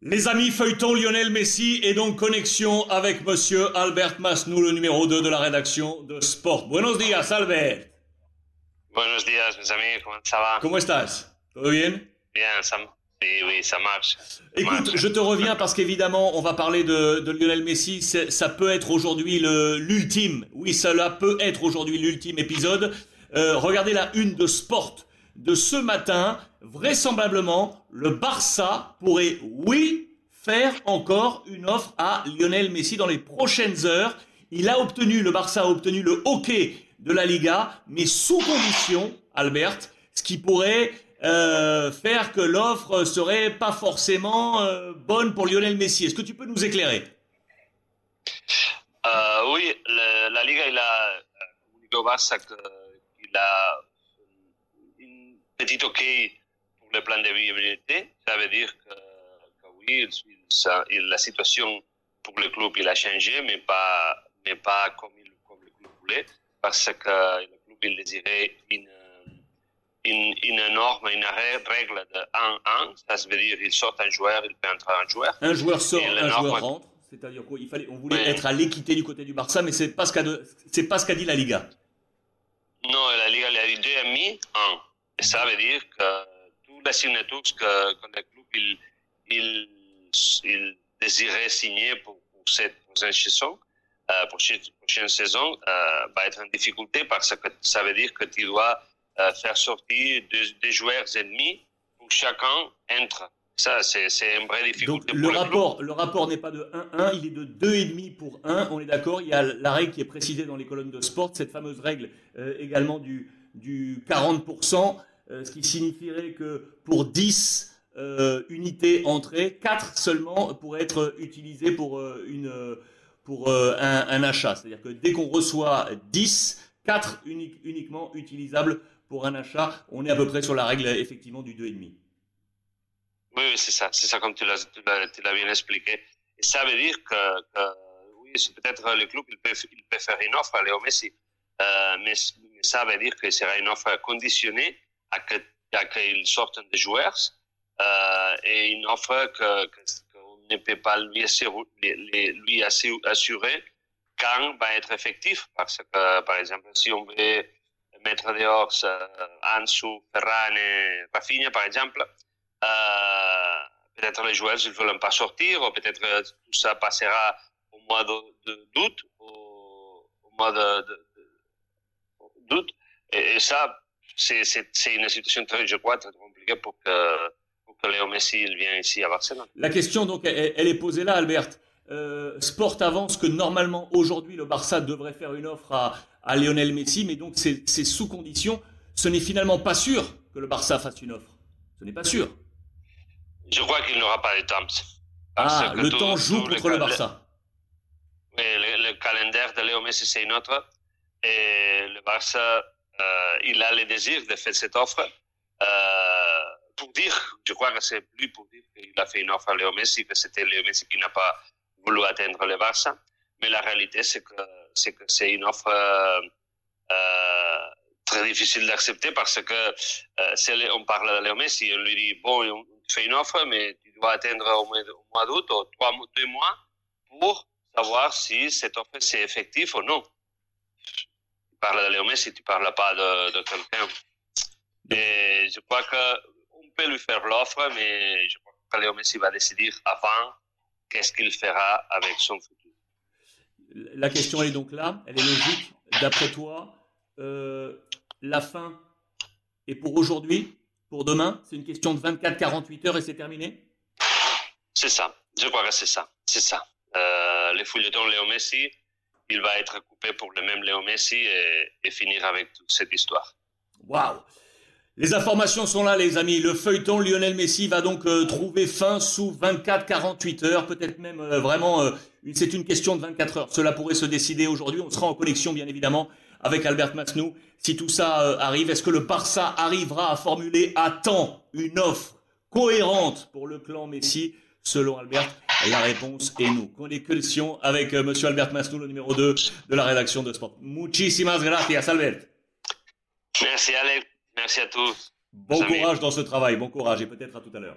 Les amis, feuilleton Lionel Messi et donc connexion avec monsieur Albert Masnou, le numéro 2 de la rédaction de Sport. Buenos días, Albert. Buenos días, mes amis, comment ça va ¿Cómo estás? ¿Todo bien? Bien, ça, oui, oui, ça marche. Ça Écoute, marche. je te reviens parce qu'évidemment, on va parler de, de Lionel Messi. Ça peut être aujourd'hui l'ultime. Oui, cela peut être aujourd'hui l'ultime épisode. Euh, regardez la une de Sport de ce matin. Vraisemblablement, le Barça pourrait, oui, faire encore une offre à Lionel Messi dans les prochaines heures. Il a obtenu, le Barça a obtenu le hockey de la Liga, mais sous condition, Albert, ce qui pourrait euh, faire que l'offre serait pas forcément euh, bonne pour Lionel Messi. Est-ce que tu peux nous éclairer? Euh, oui, la Liga, il a a une petite OK pour le plan de viabilité. Ça veut dire que, que oui, il- ça- il- la situation pour le club, il a changé, mais pas, mais pas comme, il, comme le club voulait, parce que le club, il désirait une, une, une norme, une règle de 1-1. Ça veut dire qu'il sort un joueur, il peut entrer un joueur. Un joueur sort, un Nord, joueur rentre. C'est-à-dire quoi Il fallait, on voulait être à l'équité du côté du Barça, mais c'est pas ce qu'a de- c'est pas ce qu'a dit la Liga. Non, la Liga, il a eu deux et demi, un. Et ça veut dire que toutes les signatures que, que le club il, il, il désirait signer pour, pour cette prochaine saison, euh, prochaine, prochaine saison euh, va être en difficulté parce que ça veut dire que tu dois euh, faire sortir deux, deux joueurs ennemis pour chacun entre. Ça, c'est c'est une vraie Donc difficulté le pour le club. rapport, le rapport n'est pas de 1-1, il est de 2,5 pour 1. On est d'accord. Il y a la règle qui est précisée dans les colonnes de sport, cette fameuse règle euh, également du, du 40%, euh, ce qui signifierait que pour 10 euh, unités entrées, 4 seulement pourraient être utilisées pour, euh, une, pour euh, un, un achat. C'est-à-dire que dès qu'on reçoit 10, 4 uni- uniquement utilisables pour un achat. On est à peu près sur la règle effectivement du 2,5. Oui, oui, c'est ça, c'est ça comme tu l'as, tu l'as, tu l'as bien expliqué. Et ça veut dire que, que oui, c'est peut-être le club, il peut, il peut faire une offre à Léo Messi, euh, mais ça veut dire que ce sera une offre conditionnée à que, à qu'il sorte des joueurs euh, et une offre que, qu'on ne peut pas lui assurer, lui quand va être effectif. Parce que, par exemple, si on veut mettre dehors euh, Ansu, Ferran, Rafinha, par exemple, euh, peut-être les joueurs ne veulent pas sortir, ou peut-être tout ça passera au mois d'août, au, au mois de. Ça, c'est, une situation très, je crois, très compliquée pour que, pour que Léo Messi il vienne ici à Barcelone. La question, donc, elle, elle est posée là, Albert. Euh, Sport avance que normalement, aujourd'hui, le Barça devrait faire une offre à, à Lionel Messi, mais donc c'est, sous condition. Ce n'est finalement pas sûr que le Barça fasse une offre. Ce n'est pas sûr. Je crois qu'il n'aura pas de temps. Ah, le tout, temps joue contre le, le Barça. Oui, le, le, calendrier de Léo Messi, c'est une autre. Et le Barça, euh, il a le désir de faire cette offre. Euh, pour dire, je crois que c'est plus pour dire qu'il a fait une offre à Léo Messi, que c'était Léo Messi qui n'a pas voulu atteindre le Barça. Mais la réalité, c'est que c'est, une offre euh, très difficile d'accepter parce que on parle de Léo Messi, on lui dit, bon, on fait une offre, mais tu dois mois, au mois d'août ou trois, deux mois pour savoir si cette offre c'est effectif ou non. Tu parles de Léo Messi, tu parles pas de, de quelqu'un. Et je crois qu'on peut lui faire l'offre, mais je crois que Léo Messi va décider avant qu'est-ce qu'il fera avec son futur. La question est donc là, elle est logique. D'après toi, euh, la fin est pour aujourd'hui pour demain? C'est une question de 24-48 heures et c'est terminé? C'est ça. Je crois que c'est ça. C'est ça. Euh, les feuilletons Léo Messi, il va être coupé pour le même Léo Messi et, finir avec toute cette histoire. Waouh Les informations sont là, les amis. Le feuilleton Lionel Messi va donc euh, trouver fin sous 24-48 heures, peut-être même euh, vraiment. c'est une question de 24 heures. Cela pourrait se décider aujourd'hui. On sera en connexion, bien évidemment, avec Albert Masnou. Si tout ça euh, arrive, est-ce que le Barça arrivera à formuler à temps une offre cohérente pour le clan Messi Selon Albert, la réponse est nous. Connexion avec euh, Monsieur Albert Masnou, le numéro 2 de la rédaction de Sport. Muchísimas gracias, Albert. Merci Alex, merci à tous. Bon courage dans ce travail, bon courage et peut-être à tout à l'heure.